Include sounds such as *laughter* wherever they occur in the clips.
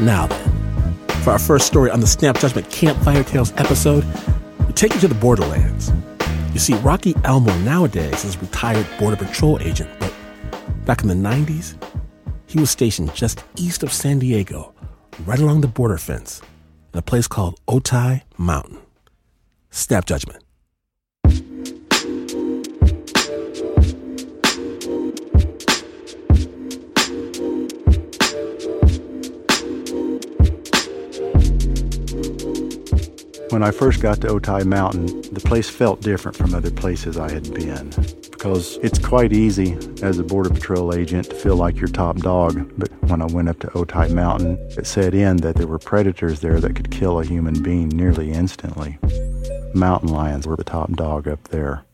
Now then, for our first story on the Snap Judgment Campfire Tales episode, we take you to the borderlands. You see, Rocky Elmore nowadays is a retired Border Patrol agent, but back in the 90s, he was stationed just east of San Diego, right along the border fence, in a place called Otay Mountain. Snap Judgment. When I first got to Otay Mountain, the place felt different from other places I had been because it's quite easy as a Border Patrol agent to feel like you're top dog. But when I went up to Otay Mountain, it set in that there were predators there that could kill a human being nearly instantly. Mountain lions were the top dog up there.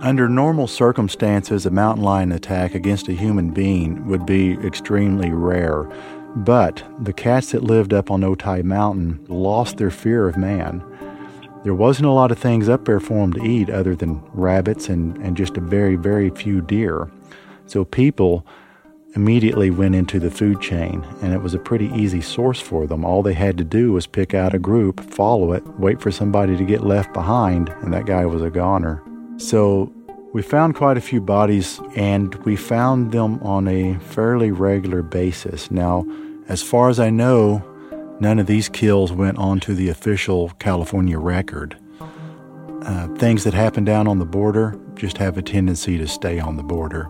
Under normal circumstances, a mountain lion attack against a human being would be extremely rare. But the cats that lived up on Otay Mountain lost their fear of man. There wasn't a lot of things up there for them to eat other than rabbits and, and just a very, very few deer. So people immediately went into the food chain, and it was a pretty easy source for them. All they had to do was pick out a group, follow it, wait for somebody to get left behind, and that guy was a goner. So we found quite a few bodies, and we found them on a fairly regular basis. Now, as far as I know, none of these kills went onto the official California record. Uh, things that happen down on the border just have a tendency to stay on the border.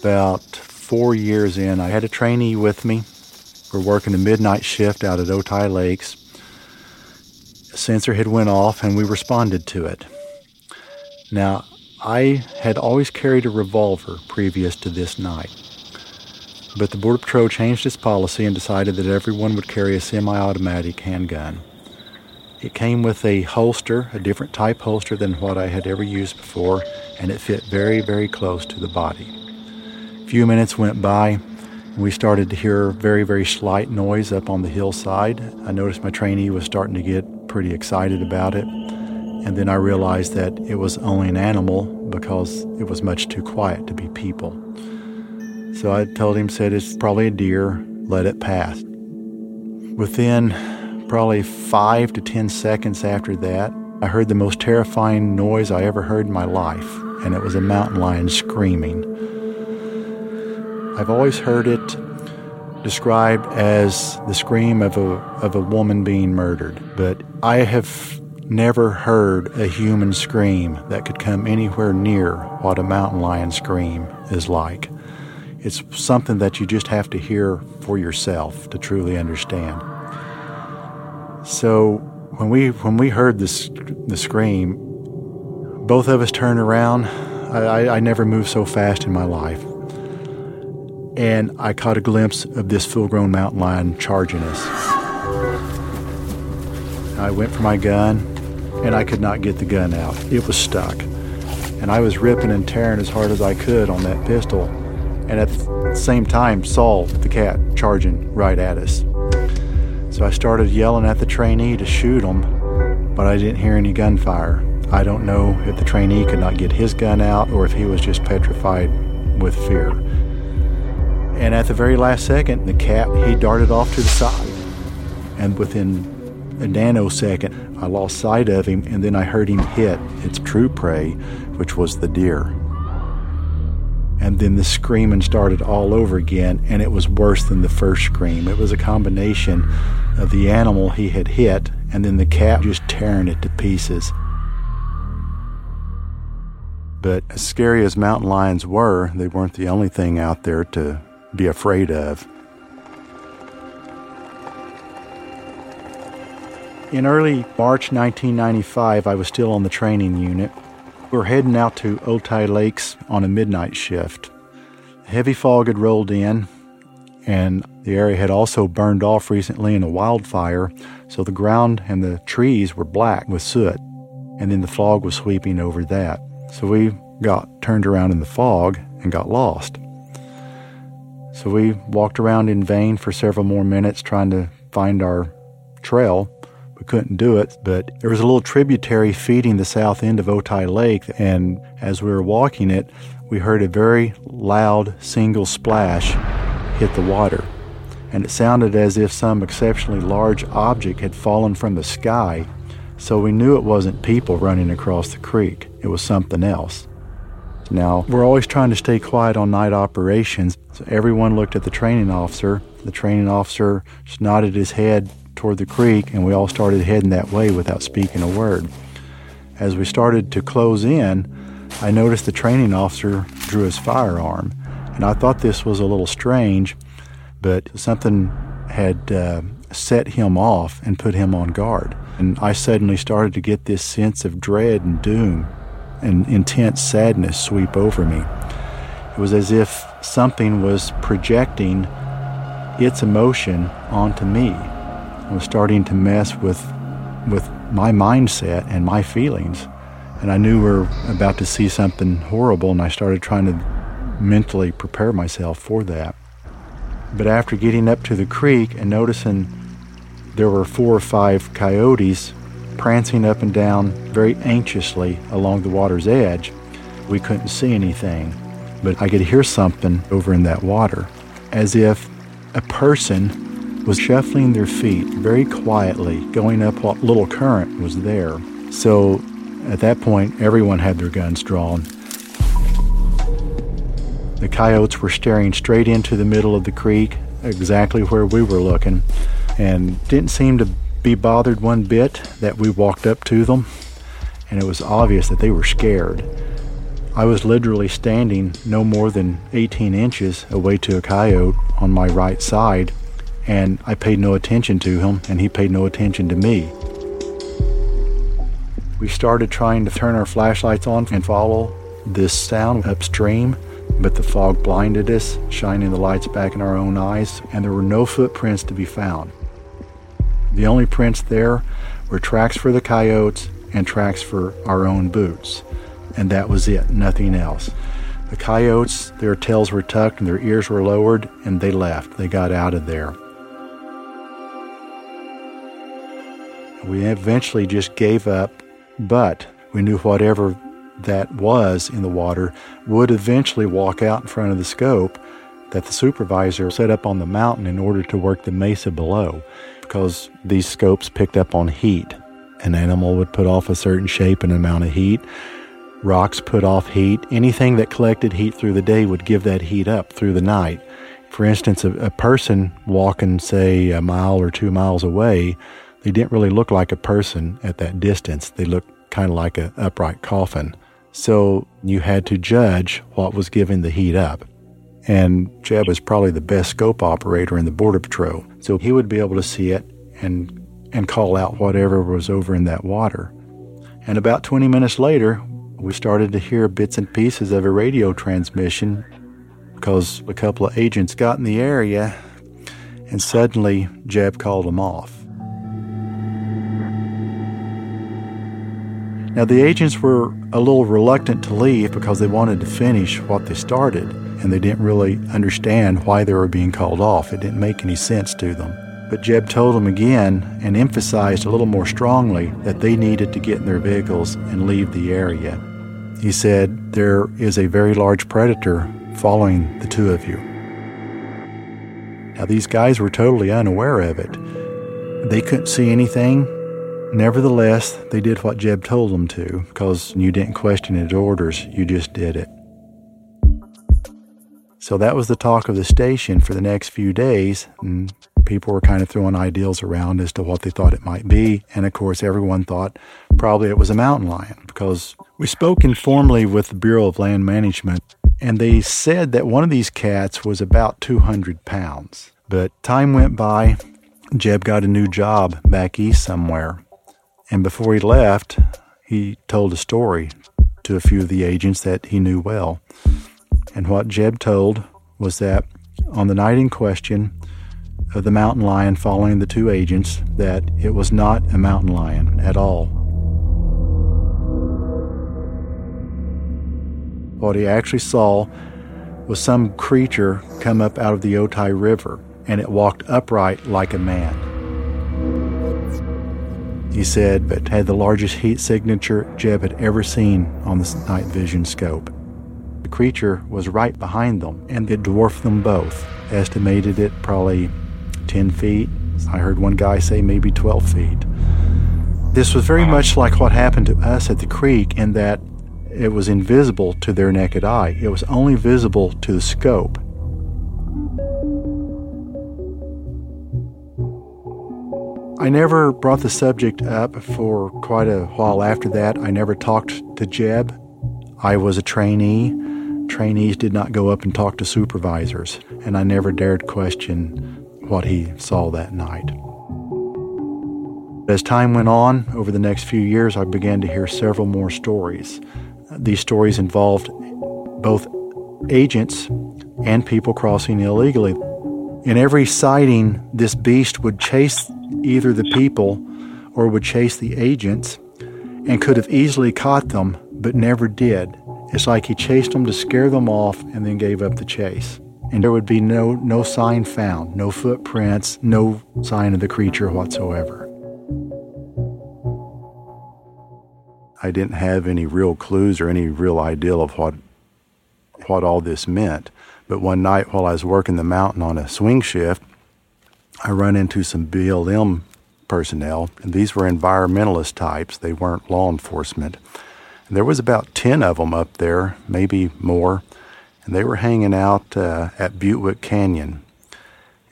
About four years in, I had a trainee with me we're working a midnight shift out at Otay Lakes. A sensor had went off and we responded to it. Now, I had always carried a revolver previous to this night. But the Border Patrol changed its policy and decided that everyone would carry a semi-automatic handgun. It came with a holster, a different type holster than what I had ever used before, and it fit very, very close to the body. A few minutes went by, we started to hear very, very slight noise up on the hillside. I noticed my trainee was starting to get pretty excited about it. And then I realized that it was only an animal because it was much too quiet to be people. So I told him, said, it's probably a deer, let it pass. Within probably five to ten seconds after that, I heard the most terrifying noise I ever heard in my life, and it was a mountain lion screaming. I've always heard it described as the scream of a, of a woman being murdered, but I have never heard a human scream that could come anywhere near what a mountain lion scream is like. It's something that you just have to hear for yourself to truly understand. So when we when we heard this the scream, both of us turned around. I, I, I never moved so fast in my life and I caught a glimpse of this full grown mountain lion charging us. I went for my gun, and I could not get the gun out. It was stuck. And I was ripping and tearing as hard as I could on that pistol, and at the same time saw the cat charging right at us. So I started yelling at the trainee to shoot him, but I didn't hear any gunfire. I don't know if the trainee could not get his gun out or if he was just petrified with fear. And at the very last second, the cat, he darted off to the side. And within a nanosecond, I lost sight of him, and then I heard him hit its true prey, which was the deer. And then the screaming started all over again, and it was worse than the first scream. It was a combination of the animal he had hit and then the cat just tearing it to pieces. But as scary as mountain lions were, they weren't the only thing out there to be afraid of. In early March 1995, I was still on the training unit. We were heading out to Otay Lakes on a midnight shift. Heavy fog had rolled in, and the area had also burned off recently in a wildfire, so the ground and the trees were black with soot, and then the fog was sweeping over that. So we got turned around in the fog and got lost. So we walked around in vain for several more minutes trying to find our trail. We couldn't do it, but there was a little tributary feeding the south end of Otay Lake, and as we were walking it, we heard a very loud single splash hit the water. And it sounded as if some exceptionally large object had fallen from the sky, so we knew it wasn't people running across the creek. It was something else. Now, we're always trying to stay quiet on night operations, so everyone looked at the training officer. The training officer just nodded his head toward the creek, and we all started heading that way without speaking a word. As we started to close in, I noticed the training officer drew his firearm, and I thought this was a little strange, but something had uh, set him off and put him on guard. And I suddenly started to get this sense of dread and doom and intense sadness sweep over me. It was as if something was projecting its emotion onto me. I was starting to mess with with my mindset and my feelings. And I knew we were about to see something horrible, and I started trying to mentally prepare myself for that. But after getting up to the creek and noticing there were four or five coyotes prancing up and down very anxiously along the water's edge, we couldn't see anything. But I could hear something over in that water, as if a person was shuffling their feet very quietly, going up what little current was there. So at that point, everyone had their guns drawn. The coyotes were staring straight into the middle of the creek, exactly where we were looking, and didn't seem to be bothered one bit that we walked up to them, and it was obvious that they were scared. I was literally standing no more than 18 inches away to a coyote on my right side and I paid no attention to him, and he paid no attention to me. We started trying to turn our flashlights on and follow this sound upstream, but the fog blinded us, shining the lights back in our own eyes, and there were no footprints to be found. The only prints there were tracks for the coyotes and tracks for our own boots, and that was it, nothing else. The coyotes, their tails were tucked and their ears were lowered, and they left. They got out of there. We eventually just gave up, but we knew whatever that was in the water would eventually walk out in front of the scope that the supervisor set up on the mountain in order to work the mesa below because these scopes picked up on heat. An animal would put off a certain shape and amount of heat. Rocks put off heat. Anything that collected heat through the day would give that heat up through the night. For instance, a, a person walking, say, a mile or two miles away they didn't really look like a person at that distance. They looked kind of like an upright coffin. So you had to judge what was giving the heat up. And Jeb was probably the best scope operator in the Border Patrol. So he would be able to see it and, and call out whatever was over in that water. And about 20 minutes later, we started to hear bits and pieces of a radio transmission because a couple of agents got in the area and suddenly Jeb called them off. Now, the agents were a little reluctant to leave because they wanted to finish what they started, and they didn't really understand why they were being called off. It didn't make any sense to them. But Jeb told them again and emphasized a little more strongly that they needed to get in their vehicles and leave the area. He said, There is a very large predator following the two of you. Now, these guys were totally unaware of it. They couldn't see anything, Nevertheless, they did what Jeb told them to because you didn't question his orders, you just did it. So that was the talk of the station for the next few days, and people were kind of throwing ideals around as to what they thought it might be. And of course, everyone thought probably it was a mountain lion because we spoke informally with the Bureau of Land Management, and they said that one of these cats was about 200 pounds. But time went by, Jeb got a new job back east somewhere, and before he left, he told a story to a few of the agents that he knew well. And what Jeb told was that on the night in question of the mountain lion following the two agents, that it was not a mountain lion at all. What he actually saw was some creature come up out of the Otay River, and it walked upright like a man. he said, but had the largest heat signature Jeb had ever seen on the night vision scope. The creature was right behind them, and it dwarfed them both, estimated it probably 10 feet. I heard one guy say maybe 12 feet. This was very much like what happened to us at the creek in that it was invisible to their naked eye. It was only visible to the scope. I never brought the subject up for quite a while after that. I never talked to Jeb. I was a trainee. Trainees did not go up and talk to supervisors, and I never dared question what he saw that night. As time went on, over the next few years, I began to hear several more stories. These stories involved both agents and people crossing illegally. In every sighting, this beast would chase either the people or would chase the agents and could have easily caught them, but never did. It's like he chased them to scare them off and then gave up the chase. And there would be no, no sign found, no footprints, no sign of the creature whatsoever. I didn't have any real clues or any real idea of what what all this meant. But one night while I was working the mountain on a swing shift, I run into some BLM personnel, and these were environmentalist types. They weren't law enforcement. And there was about 10 of them up there, maybe more, and they were hanging out uh, at Butewick Canyon.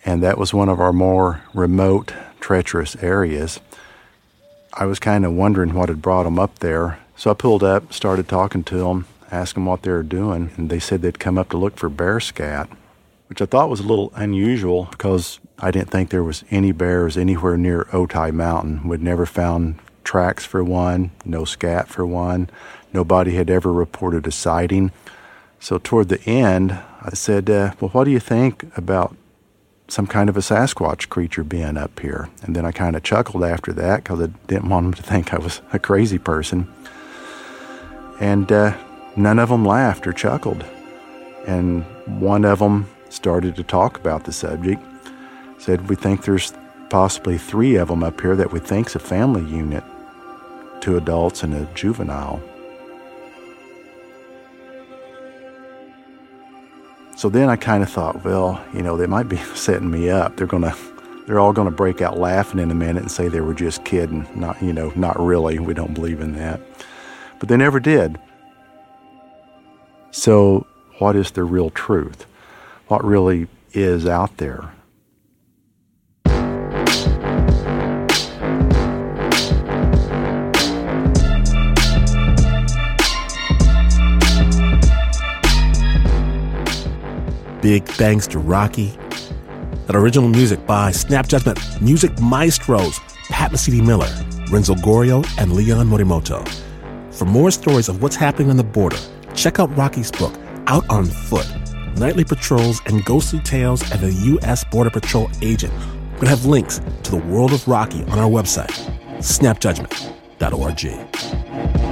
And that was one of our more remote, treacherous areas. I was kind of wondering what had brought them up there. So I pulled up, started talking to them, asked them what they were doing, and they said they'd come up to look for bear scat, which I thought was a little unusual because I didn't think there was any bears anywhere near Otay Mountain. We'd never found tracks for one, no scat for one. Nobody had ever reported a sighting. So toward the end, I said, uh, Well, what do you think about some kind of a Sasquatch creature being up here. And then I kind of chuckled after that because I didn't want them to think I was a crazy person. And uh, none of them laughed or chuckled. And one of them started to talk about the subject. Said, We think there's possibly three of them up here that we think's a family unit two adults and a juvenile. So then I kind of thought, well, you know, they might be *laughs* setting me up. They're gonna, they're all gonna break out laughing in a minute and say they were just kidding. Not, you know, not really. We don't believe in that. But they never did. So, what is the real truth? What really is out there? Big thanks to Rocky. That original music by Snap Judgment Music Maestros, Pat Mesiti-Miller, Renzo Gorrio, and Leon Morimoto. For more stories of what's happening on the border, check out Rocky's book, Out on Foot, Nightly Patrols and Ghostly Tales of a U.S. Border Patrol Agent. We're going to have links to the world of Rocky on our website, snapjudgment.org.